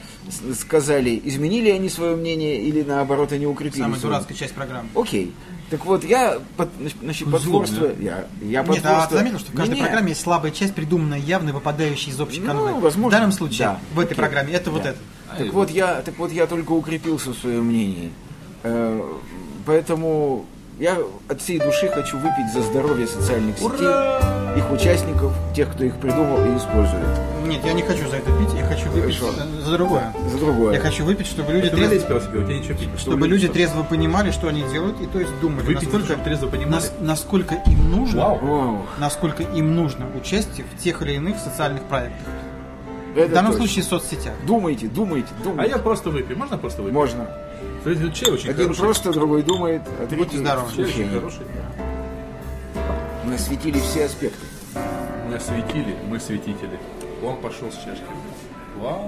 сказали, изменили они свое мнение или наоборот они укрепили Самая свое. дурацкая часть программы. Окей. Так вот, я под, значит, потворство... Я, я Нет, а заметил, что в каждой Не-не. программе есть слабая часть, придуманная явно, выпадающая из общей Ну, канвы. возможно, в данном случае, да. в этой Окей. программе, это вот Да. это. Так вот, я, так вот, я только укрепился в своем мнении. Э, Поэтому я от всей души хочу выпить за здоровье социальных сетей, их участников, тех, кто их придумал и использует. Нет, я не хочу за это пить, я хочу выпить Хорошо. за другое. За другое. Я хочу выпить, чтобы люди, налей трезво, себе, у тебя ничего пить. чтобы люди трезво понимали, что они делают, и то есть думали, Выпить насколько, чтобы трезво понимали. нас- насколько им нужно. Вау. насколько им нужно участие в тех или иных социальных проектах. Это в данном точно. случае в соцсетях. Думайте, думайте, А думайте. я просто выпью. Можно просто выпить? Можно. Кстати, чай очень Один хороший. просто, другой думает, а третий здоровы. Чай очень хороший. Мы осветили все аспекты. Мы осветили, мы светители. Он пошел с чашки. Вау.